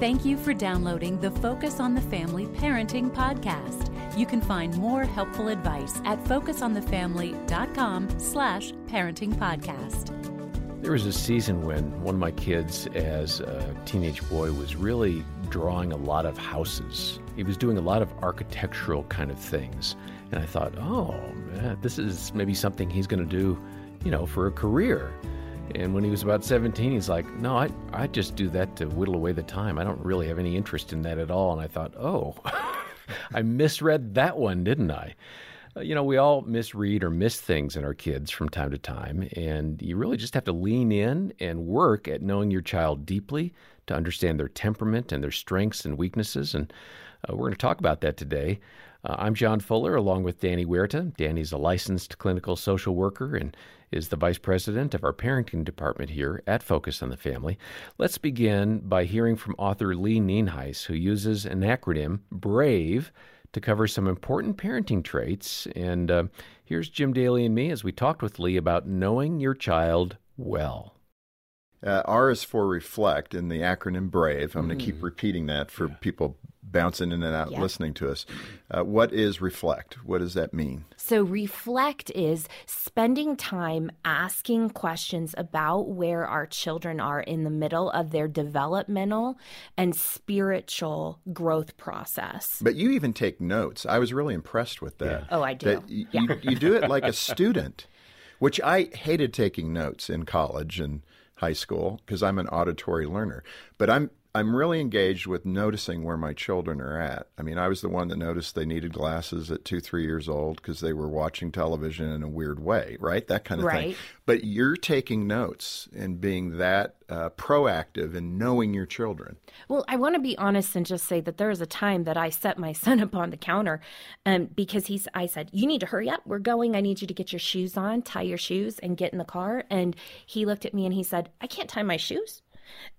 Thank you for downloading the Focus on the Family Parenting Podcast. You can find more helpful advice at focusonthefamily.com slash parenting podcast. There was a season when one of my kids, as a teenage boy, was really drawing a lot of houses. He was doing a lot of architectural kind of things. And I thought, oh, man, this is maybe something he's going to do, you know, for a career. And when he was about 17, he's like, No, I, I just do that to whittle away the time. I don't really have any interest in that at all. And I thought, Oh, I misread that one, didn't I? Uh, you know, we all misread or miss things in our kids from time to time. And you really just have to lean in and work at knowing your child deeply to understand their temperament and their strengths and weaknesses. And uh, we're going to talk about that today. Uh, I'm John Fuller, along with Danny Huerta. Danny's a licensed clinical social worker and is the vice president of our parenting department here at Focus on the Family. Let's begin by hearing from author Lee Nienhuis, who uses an acronym, BRAVE, to cover some important parenting traits. And uh, here's Jim Daly and me as we talked with Lee about knowing your child well. Uh, R is for reflect in the acronym BRAVE. I'm going to keep Mm. repeating that for people bouncing in and out Yeah. listening to us. Uh, what is reflect? What does that mean? So, reflect is spending time asking questions about where our children are in the middle of their developmental and spiritual growth process. But you even take notes. I was really impressed with that. Oh, I do. That y- you, you do it like a student, which I hated taking notes in college and high school because I'm an auditory learner. But I'm I'm really engaged with noticing where my children are at. I mean, I was the one that noticed they needed glasses at two, three years old because they were watching television in a weird way, right? That kind of thing. Right. But you're taking notes and being that uh, proactive and knowing your children. Well, I want to be honest and just say that there was a time that I set my son up on the counter um, because he's. I said, "You need to hurry up. We're going. I need you to get your shoes on, tie your shoes, and get in the car." And he looked at me and he said, "I can't tie my shoes,"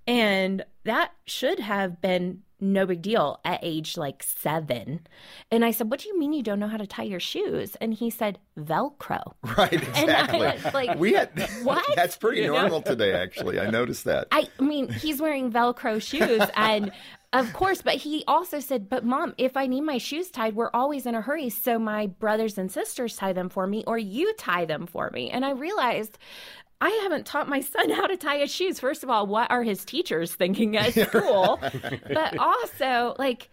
and that should have been no big deal at age like seven. And I said, "What do you mean you don't know how to tie your shoes?" And he said, "Velcro." Right, And I exactly. was like, we had "What?" That's pretty You know? normal today, actually. I noticed that. I, I mean, he's wearing Velcro shoes, and of course, but he also said, But mom, if I need my shoes tied, we're always in a hurry. So my brothers and sisters tie them for me, or you tie them for me. And I realized. I haven't taught my son how to tie his shoes. First of all, what are his teachers thinking at school? but also, like,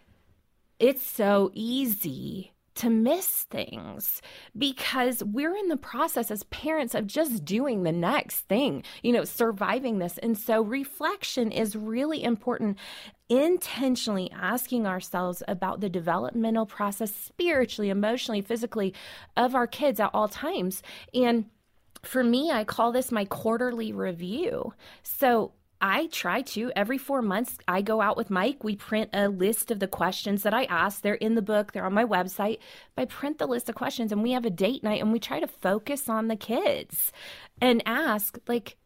it's so easy to miss things because we're in the process as parents of just doing the next thing, you know, surviving this. And so reflection is really important. Intentionally asking ourselves about the developmental process spiritually, emotionally, physically of our kids at all times. And for me, I call this my quarterly review. So I try to every four months. I go out with Mike. We print a list of the questions that I ask. They're in the book. They're on my website. But I print the list of questions, and we have a date night, and we try to focus on the kids and ask like,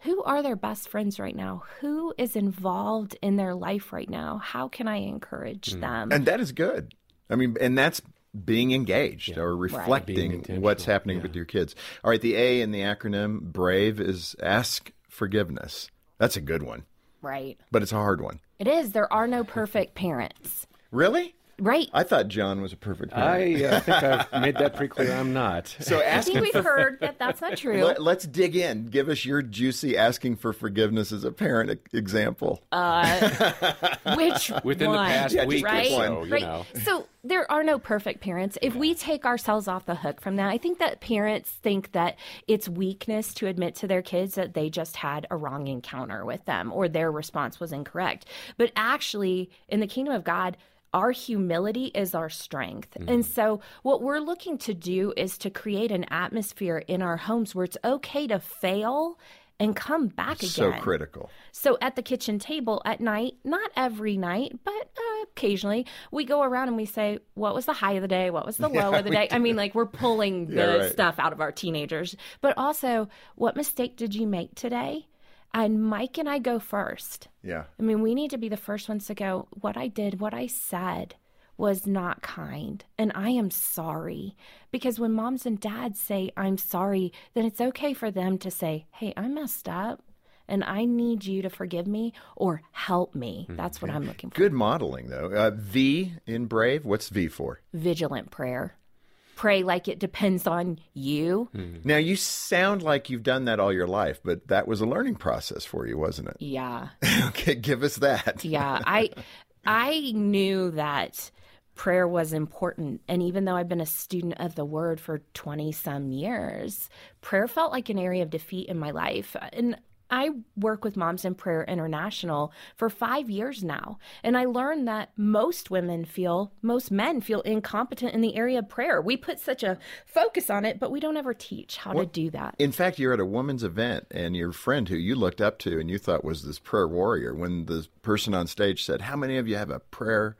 who are their best friends right now? Who is involved in their life right now? How can I encourage mm. them? And that is good. I mean, and that's being engaged or reflecting intentional, what's happening yeah. with your kids. All right, the A in the acronym BRAVE is ask forgiveness. That's a good one, right. but it's a hard one. It is. There are no perfect parents. Really? Right. I thought John was a perfect parent. I uh, think I've made that pretty clear. I'm not. so I think we've heard that that's not true. Let, us dig in. Give us your juicy asking for forgiveness as a parent example. Which Within the past Yeah, just week or right? so, you right. know. So there are no perfect parents. If we take ourselves off the hook from that, I think that parents think that it's weakness to admit to their kids that they just had a wrong encounter with them or their response was incorrect. But actually, in the kingdom of God, our humility is our strength. Mm-hmm. And so, what we're looking to do is to create an atmosphere in our homes where it's okay to fail and come back again. So critical. So at the kitchen table at night, not every night, but uh, occasionally, we go around and we say, "What was the high of the day? What was the low of the day?" I mean, like we're pulling the Yeah, right. stuff out of our teenagers, but also, what mistake did you make today? And Mike and I go first. Yeah. I mean, we need to be the first ones to go, what I did, what I said was not kind. And I am sorry. Because when moms and dads say, I'm sorry, then it's okay for them to say, hey, I messed up. and I need you to forgive me or help me. That's what I'm looking for. Good modeling, though. Uh, v in Brave, what's V for? Vigilant prayer. Pray like it depends on you. Hmm. Now, you sound like you've done that all your life, but that was a learning process for you, wasn't it? Yeah. okay, give us that. Yeah. I I knew that prayer was important and even though I've been a student of the word for 20 some years, prayer felt like an area of defeat in my life. And I work with Moms in Prayer International for five years now. And I learned that most women feel, most men feel incompetent in the area of prayer. We put such a focus on it, but we don't ever teach how to do that. In fact, you're at a woman's event, and your friend who you looked up to and you thought was this prayer warrior, when the person on stage said, How many of you have a prayer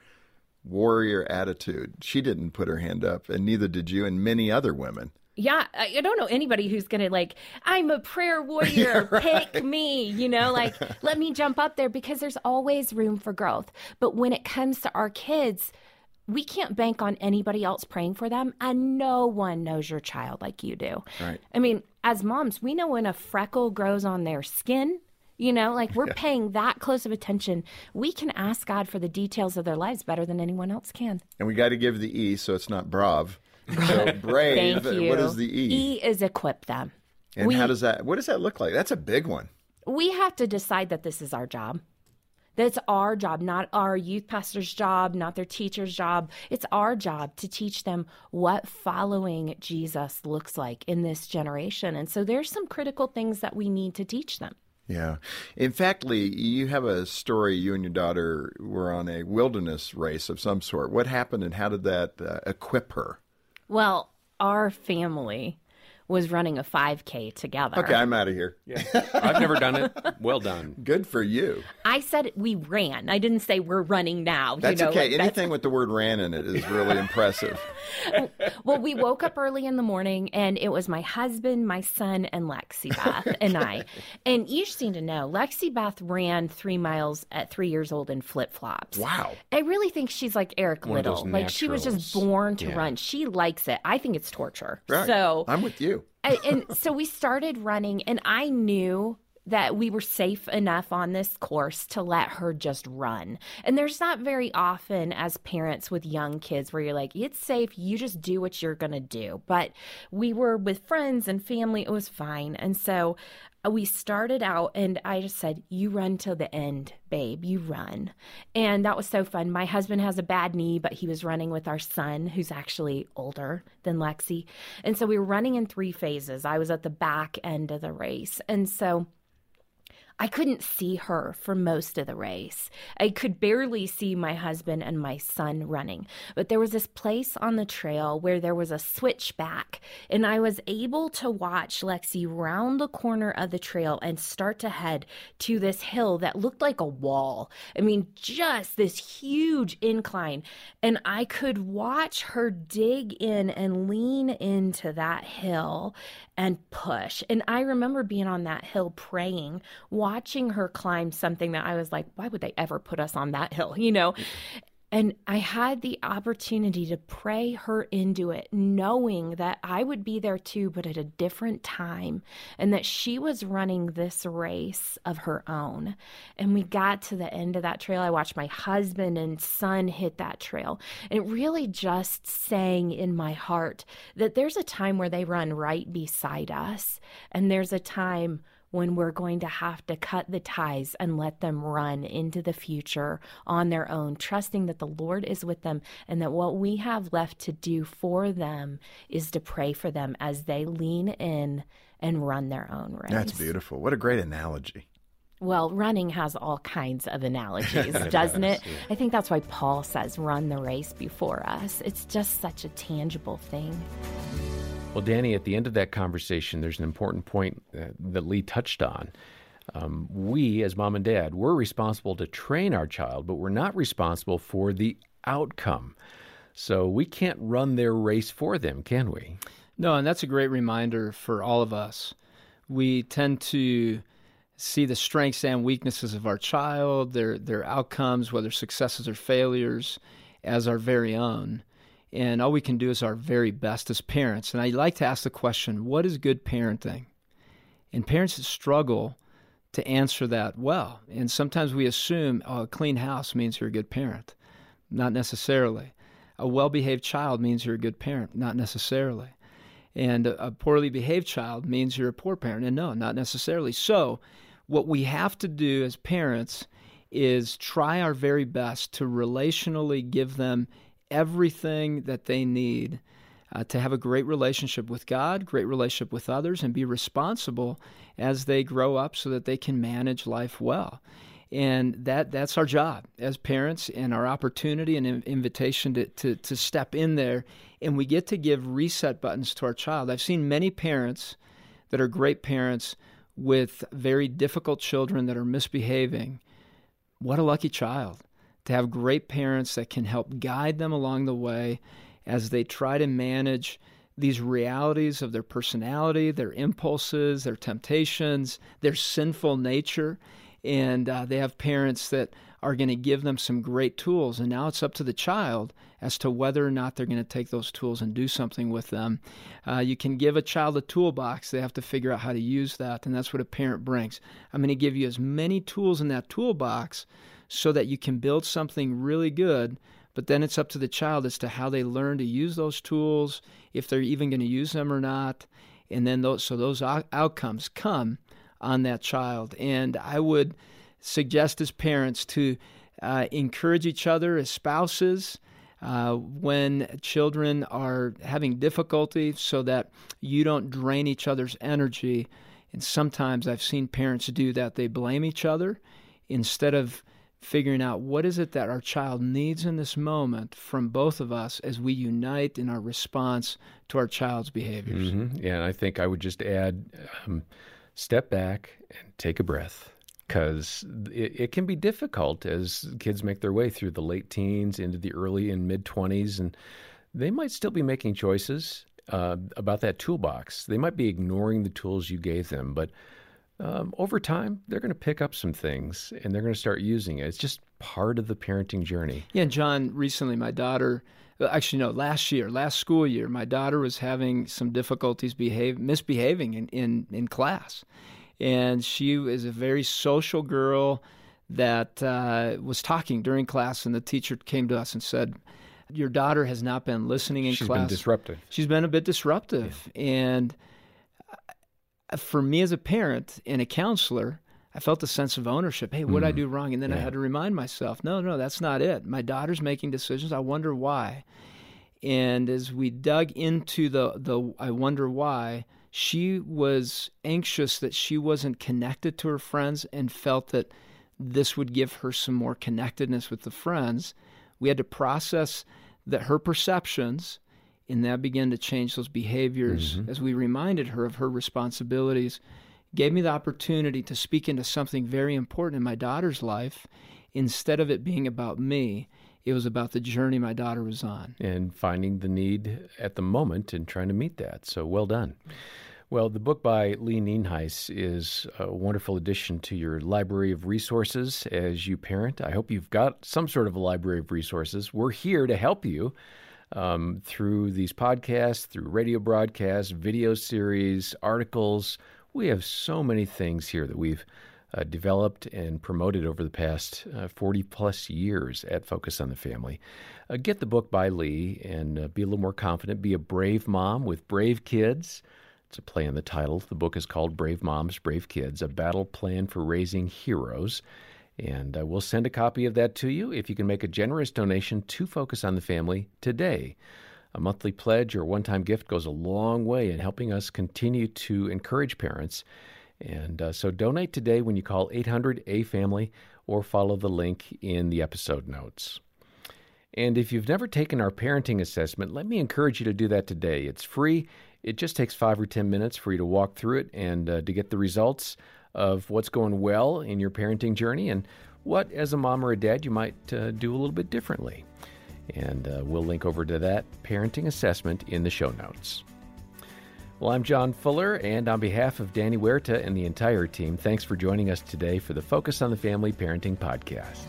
warrior attitude? She didn't put her hand up, and neither did you, and many other women. Yeah, I don't know anybody who's gonna like, I'm a prayer warrior, pick me, you know, like let me jump up there because there's always room for growth. But when it comes to our kids, we can't bank on anybody else praying for them, and no one knows your child like you do. Right. I mean, as moms, we know when a freckle grows on their skin. You know, like we're paying that close of attention. We can ask God for the details of their lives better than anyone else can. And we got to give the E so it's not brav. So brave. Thank you. What is the E? E is equip them. and we- how does that? What does that look like? That's a big one. we have to decide that this is our job. That's our job, not our youth pastor's job, not their teacher's job. It's our job to teach them what following Jesus looks like in this generation. And so there's some critical things that we need to teach them. Yeah. In fact, Lee, you have a story. You and your daughter were on a wilderness race of some sort. What happened, and how did that uh, equip her? Well, our family was running a 5K together. Okay, I'm out of here. Yeah. I've never done it. Well done. Good for you. I said we ran. I didn't say we're running now. you That's know, okay. like, that's- Anything with the word "ran" in it is really impressive. well, we woke up early in the morning, and it was my husband, my son, and Lexi Beth and I. And you just need to know, Lexi Beth ran three miles at three years old in flip flops. Wow. I really think she's like Eric One Little. Like she was just born to Yeah. run. She likes it. I think it's torture. Right. So I'm with you. And so we started running, and I knew that we were safe enough on this course to let her just run. And there's not very often, as parents with young kids, where you're like, it's safe, you just do what you're going to do. But we were with friends and family, it was fine. And so Uh, we started out, and I just said, You run till the end, babe, you run. And that was so fun. My husband has a bad knee, but he was running with our son, who's actually older than Lexi. And so we were running in three phases. I was at the back end of the race. And so I couldn't see her for most of the race. I could barely see my husband and my son running. But there was this place on the trail where there was a switchback, and I was able to watch Lexi round the corner of the trail and start to head to this hill that looked like a wall. I mean, just this huge incline. And I could watch her dig in and lean into that hill and push. And I remember being on that hill praying, watching her climb something that I was like, why would they ever put us on that hill? You know? And I had the opportunity to pray her into it, knowing that I would be there too, but at a different time, and that she was running this race of her own. And we got to the end of that trail. I watched my husband and son hit that trail. And it really just sang in my heart that there's a time where they run right beside us, and there's a time when we're going to have to cut the ties and let them run into the future on their own, trusting that the Lord is with them and that what we have left to do for them is to pray for them as they lean in and run their own race. That's beautiful. What a great analogy. Well, running has all kinds of analogies, doesn't it? I think that's why Paul says, run the race before us. It's just such a tangible thing. Well, Danny, at the end of that conversation, there's an important point uh, that Lee touched on. Um, we, as mom and dad, we're responsible to train our child, but we're not responsible for the outcome. So we can't run their race for them, can we? No, and that's a great reminder for all of us. We tend to see the strengths and weaknesses of our child, their their outcomes, whether successes or failures, as our very own. And all we can do is our very best as parents. And I like to ask the question, what is good parenting? And parents struggle to answer that well. And sometimes we assume, oh, a clean house means you're a good parent. Not necessarily. A well behaved child means you're a good parent. Not necessarily. And a, a poorly behaved child means you're a poor parent. And no, not necessarily. So, what we have to do as parents is try our very best to relationally give them everything that they need uh, to have a great relationship with God, great relationship with others, and be responsible as they grow up so that they can manage life well. And that that's our job as parents and our opportunity and invitation to, to, to step in there. And we get to give reset buttons to our child. I've seen many parents that are great parents with very difficult children that are misbehaving. What a lucky child to have great parents that can help guide them along the way as they try to manage these realities of their personality, their impulses, their temptations, their sinful nature. And uh, they have parents that are going to give them some great tools. And now it's up to the child as to whether or not they're going to take those tools and do something with them. Uh, you can give a child a toolbox, they have to figure out how to use that. And that's what a parent brings. I'm going to give you as many tools in that toolbox so that you can build something really good but then it's up to the child as to how they learn to use those tools, if they're even going to use them or not. And then those, so those outcomes come on that child. And I would suggest as parents to uh, encourage each other as spouses. Uh, when children are having difficulty so that you don't drain each other's energy. And sometimes I've seen parents do that. They blame each other instead of figuring out what is it that our child needs in this moment from both of us as we unite in our response to our child's behaviors. Mm-hmm. Yeah, and I think I would just add um, step back and take a breath because it, it, can be difficult as kids make their way through the late teens into the early and mid 20s, and they might still be making choices uh, about that toolbox. They might be ignoring the tools you gave them, but um, over time, they're going to pick up some things and they're going to start using it. It's just part of the parenting journey. Yeah, John, recently my daughter, actually, no, last year, last school year, my daughter was having some difficulties behave, misbehaving in, in, in class. And she is a very social girl that uh, was talking during class, and the teacher came to us and said, Your daughter has not been listening in She's class. She's been disruptive. She's been a bit disruptive. Yeah. And for me as a parent and a counselor, I felt a sense of ownership. Hey, what did I mm. do wrong? And then yeah. I had to remind myself, no, no, that's not it. My daughter's making decisions. I wonder why. And as we dug into the the I wonder why, she was anxious that she wasn't connected to her friends and felt that this would give her some more connectedness with the friends. We had to process that her perceptions and that began to change those behaviors mm-hmm. as we reminded her of her responsibilities gave me the opportunity to speak into something very important in my daughter's life instead of it being about me it was about the journey my daughter was on and finding the need at the moment and trying to meet that so well done well, the book by Lee Nienhuis is a wonderful addition to your library of resources as you parent. I hope you've got some sort of a library of resources. We're here to help you um, through these podcasts, through radio broadcasts, video series, articles. We have so many things here that we've uh, developed and promoted over the past uh, 40 plus years at Focus on the Family. Uh, get the book by Lee and uh, be a little more confident. Be a brave mom with brave kids. It's a play on the title. The book is called Brave Moms, Brave Kids A Battle Plan for Raising Heroes. And uh, we'll send a copy of that to you if you can make a generous donation to Focus on the Family today. A monthly pledge or one time gift goes a long way in helping us continue to encourage parents. And uh, so donate today when you call 800 A Family or follow the link in the episode notes. And if you've never taken our parenting assessment, let me encourage you to do that today. It's free. It just takes five or 10 minutes for you to walk through it and uh, to get the results of what's going well in your parenting journey and what, as a mom or a dad, you might uh, do a little bit differently. And uh, we'll link over to that parenting assessment in the show notes. Well, I'm John Fuller, and on behalf of Danny Huerta and the entire team, thanks for joining us today for the Focus on the Family Parenting Podcast.